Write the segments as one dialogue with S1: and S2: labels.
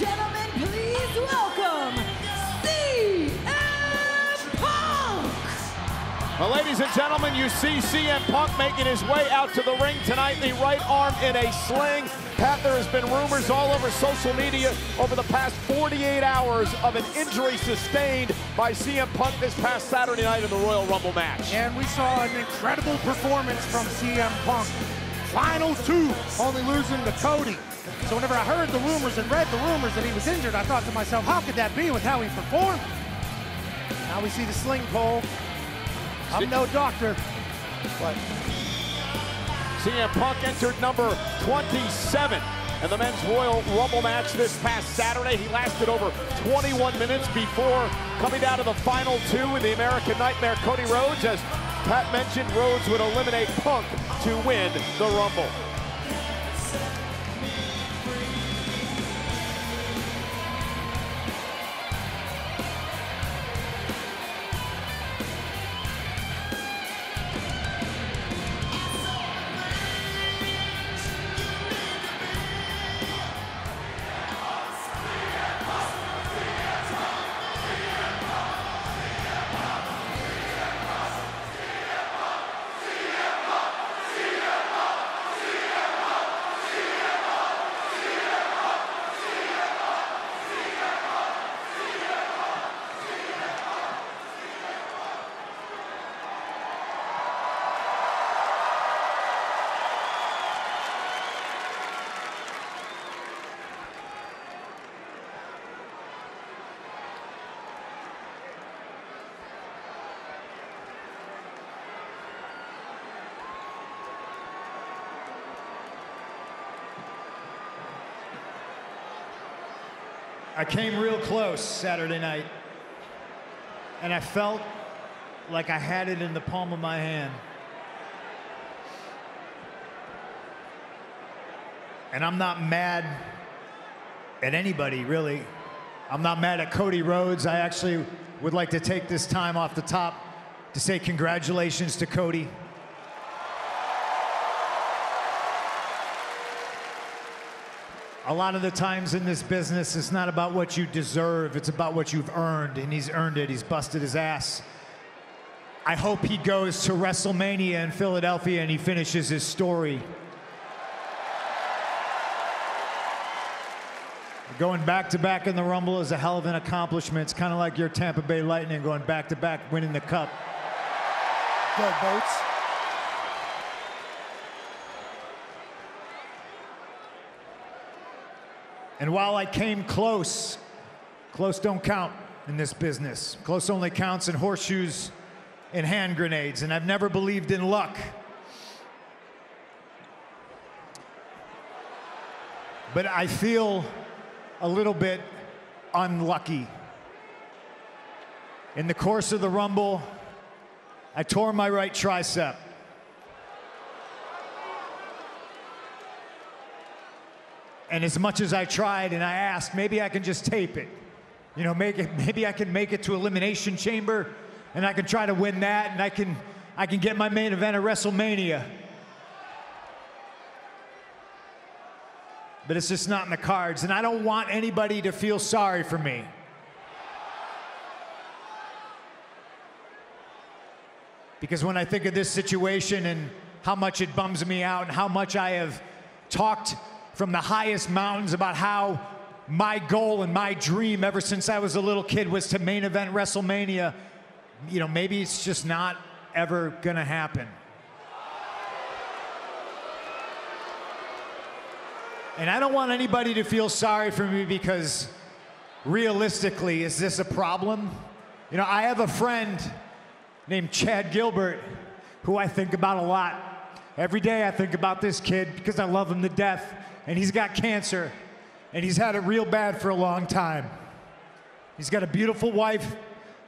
S1: gentlemen, please welcome CM Punk! Well, ladies and gentlemen, you see CM Punk making his way out to the ring tonight, the right arm in a sling. Pat, there has been rumors all over social media over the past 48 hours of an injury sustained by CM Punk this past Saturday night in the Royal Rumble match.
S2: And we saw an incredible performance from CM Punk. Final two, only losing to Cody. So whenever I heard the rumors and read the rumors that he was injured, I thought to myself, how could that be with how he performed? Now we see the sling pole. I'm no doctor, but
S1: CM Punk entered number 27 in the men's Royal Rumble match this past Saturday. He lasted over 21 minutes before coming down to the final two with the American Nightmare Cody Rhodes. As Pat mentioned, Rhodes would eliminate Punk to win the Rumble.
S3: I came real close Saturday night, and I felt like I had it in the palm of my hand. And I'm not mad at anybody, really. I'm not mad at Cody Rhodes. I actually would like to take this time off the top to say congratulations to Cody. A lot of the times in this business, it's not about what you deserve, it's about what you've earned, and he's earned it. He's busted his ass. I hope he goes to WrestleMania in Philadelphia and he finishes his story. Going back to back in the Rumble is a hell of an accomplishment. It's kind of like your Tampa Bay Lightning going back to back, winning the cup.
S2: go Bolts.
S3: And while I came close, close don't count in this business. Close only counts in horseshoes and hand grenades. And I've never believed in luck. But I feel a little bit unlucky. In the course of the Rumble, I tore my right tricep. And as much as I tried and I asked, maybe I can just tape it. You know, make it, maybe I can make it to Elimination Chamber and I can try to win that and I can, I can get my main event at WrestleMania. But it's just not in the cards. And I don't want anybody to feel sorry for me. Because when I think of this situation and how much it bums me out and how much I have talked from the highest mountains about how my goal and my dream ever since I was a little kid was to main event WrestleMania, you know, maybe it's just not ever gonna happen. And I don't want anybody to feel sorry for me because realistically, is this a problem? You know, I have a friend named Chad Gilbert who I think about a lot. Every day I think about this kid because I love him to death and he's got cancer, and he's had it real bad for a long time. He's got a beautiful wife,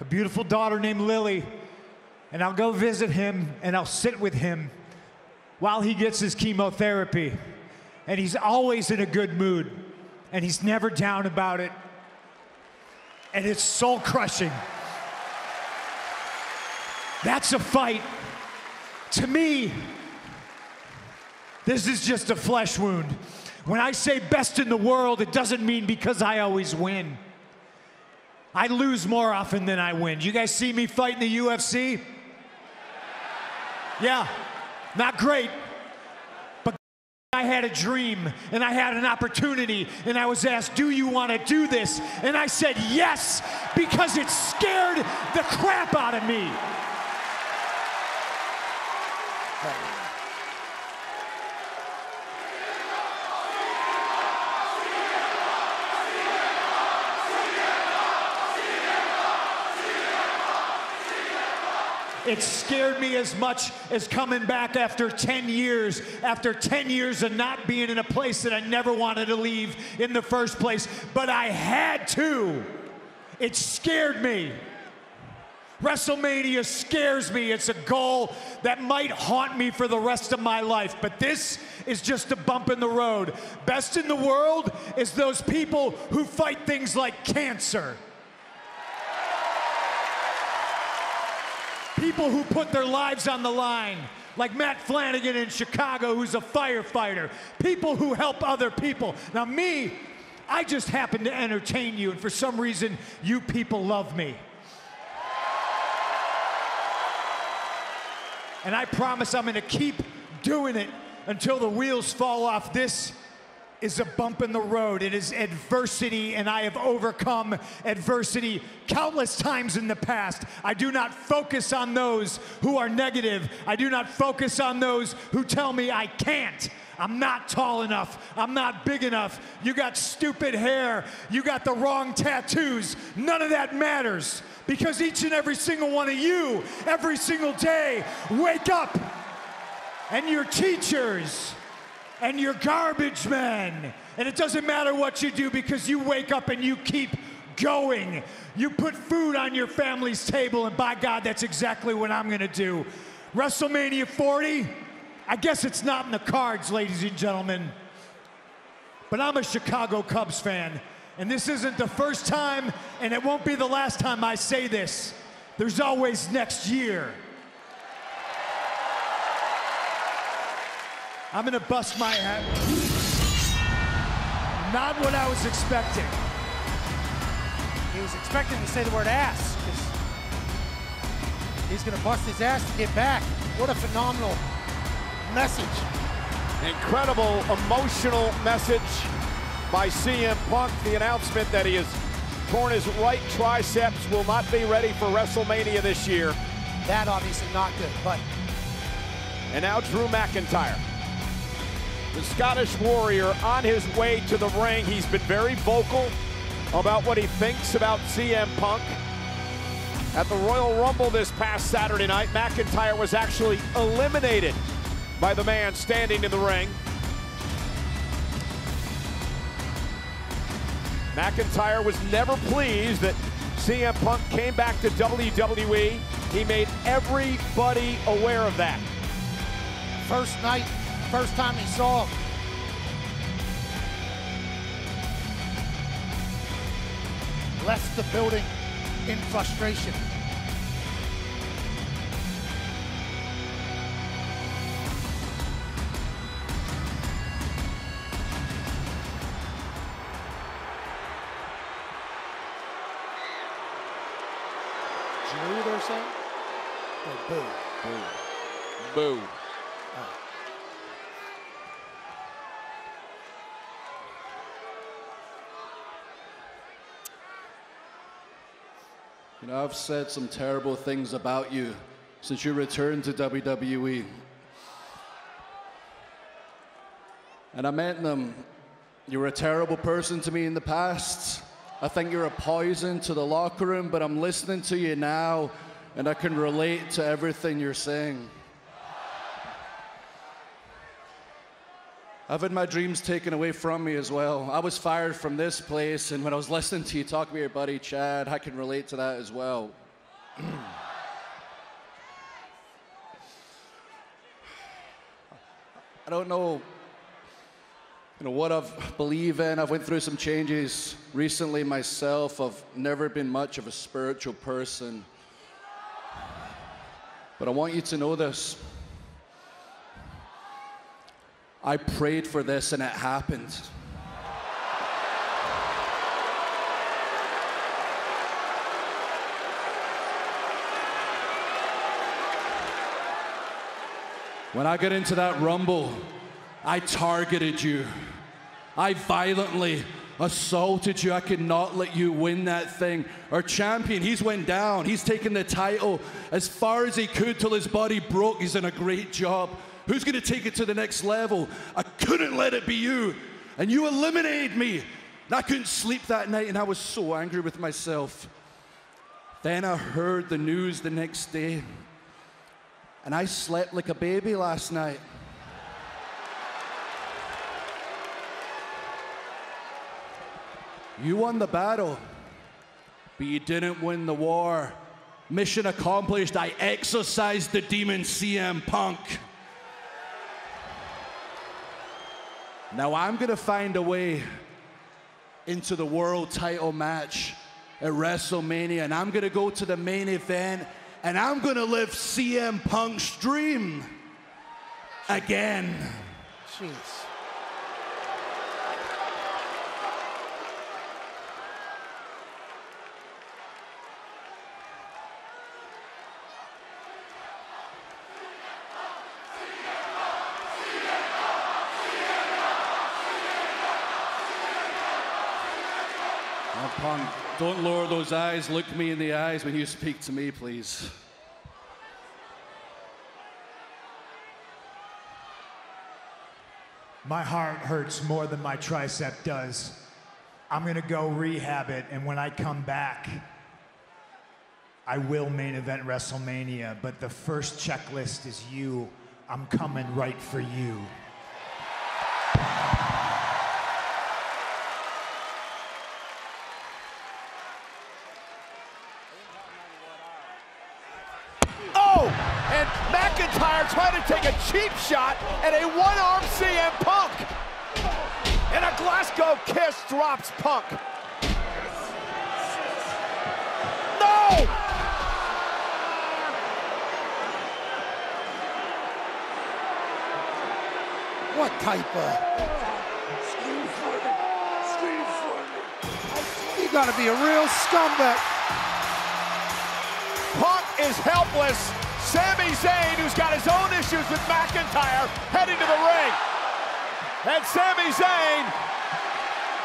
S3: a beautiful daughter named Lily, and I'll go visit him and I'll sit with him while he gets his chemotherapy. And he's always in a good mood, and he's never down about it. And it's soul crushing. That's a fight. To me, this is just a flesh wound. When I say best in the world, it doesn't mean because I always win. I lose more often than I win. You guys see me fight in the UFC? Yeah, not great. But I had a dream and I had an opportunity and I was asked, Do you want to do this? And I said yes because it scared the crap out of me. It scared me as much as coming back after 10 years, after 10 years of not being in a place that I never wanted to leave in the first place, but I had to. It scared me. WrestleMania scares me. It's a goal that might haunt me for the rest of my life. But this is just a bump in the road. Best in the world is those people who fight things like cancer. People who put their lives on the line, like Matt Flanagan in Chicago, who's a firefighter. People who help other people. Now, me, I just happen to entertain you, and for some reason, you people love me. And I promise I'm gonna keep doing it until the wheels fall off this is a bump in the road. It is adversity, and I have overcome adversity countless times in the past. I do not focus on those who are negative. I do not focus on those who tell me I can't. I'm not tall enough. I'm not big enough. You got stupid hair. You got the wrong tattoos. None of that matters because each and every single one of you, every single day, wake up and your teachers and you're garbage men. And it doesn't matter what you do because you wake up and you keep going. You put food on your family's table, and by God, that's exactly what I'm gonna do. WrestleMania 40, I guess it's not in the cards, ladies and gentlemen. But I'm a Chicago Cubs fan, and this isn't the first time, and it won't be the last time I say this. There's always next year. I'm gonna bust my head. Not what I was expecting.
S2: He was expecting to say the word ass. He's gonna bust his ass to get back. What a phenomenal message.
S1: Incredible emotional message by CM Punk. The announcement that he has torn his right triceps will not be ready for WrestleMania this year.
S2: That obviously not good, but
S1: And now Drew McIntyre. The Scottish Warrior on his way to the ring. He's been very vocal about what he thinks about CM Punk. At the Royal Rumble this past Saturday night, McIntyre was actually eliminated by the man standing in the ring. McIntyre was never pleased that CM Punk came back to WWE. He made everybody aware of that.
S2: first night, first time he saw him. Left the building in frustration. Drew, they're saying? Or boo?
S1: Boo.
S4: You know, I've said some terrible things about you since you returned to WWE. And I meant them. You were a terrible person to me in the past. I think you're a poison to the locker room, but I'm listening to you now and I can relate to everything you're saying. I've had my dreams taken away from me as well. I was fired from this place, and when I was listening to you talk about your buddy Chad, I can relate to that as well. I don't know, you know what I've believe in. I've went through some changes recently myself. I've never been much of a spiritual person. But I want you to know this. I prayed for this and it happened. When I got into that rumble, I targeted you. I violently assaulted you. I could not let you win that thing. Our champion, he's went down. He's taken the title as far as he could till his body broke. He's done a great job. Who's going to take it to the next level? I couldn't let it be you. And you eliminated me. And I couldn't sleep that night, and I was so angry with myself. Then I heard the news the next day, and I slept like a baby last night. You won the battle, but you didn't win the war. Mission accomplished. I exorcised the demon CM Punk. Now I'm going to find a way into the world title match at WrestleMania, and I'm going to go to the main event, and I'm going to live CM Punk's dream again.
S2: Jeez.
S4: Punk, don't lower those eyes. Look me in the eyes when you speak to me, please.
S3: My heart hurts more than my tricep does. I'm gonna go rehab it, and when I come back, I will main event WrestleMania. But the first checklist is you. I'm coming right for you.
S1: To take a cheap shot at a one-arm CM Punk. And a Glasgow kiss drops Punk. No!
S2: What type of? You gotta be a real scumbag.
S1: Punk is helpless. Sami Zayn, who's got his own issues with McIntyre, heading to the ring. And Sami Zayn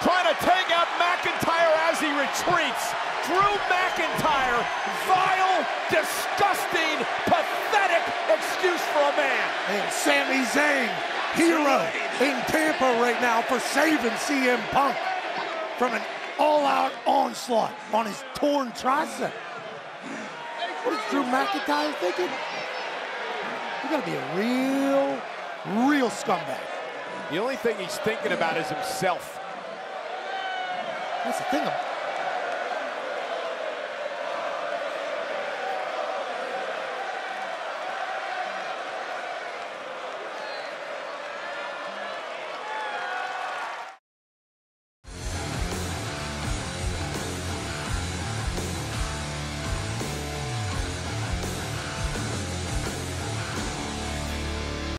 S1: trying to take out McIntyre as he retreats. Drew McIntyre, vile, disgusting, pathetic excuse for a man.
S2: And Sami Zayn, hero in Tampa right now for saving CM Punk from an all-out onslaught on his torn tricep. What is Drew McIntyre thinking? You gotta be a real, real scumbag.
S1: The only thing he's thinking about is himself.
S2: That's the thing.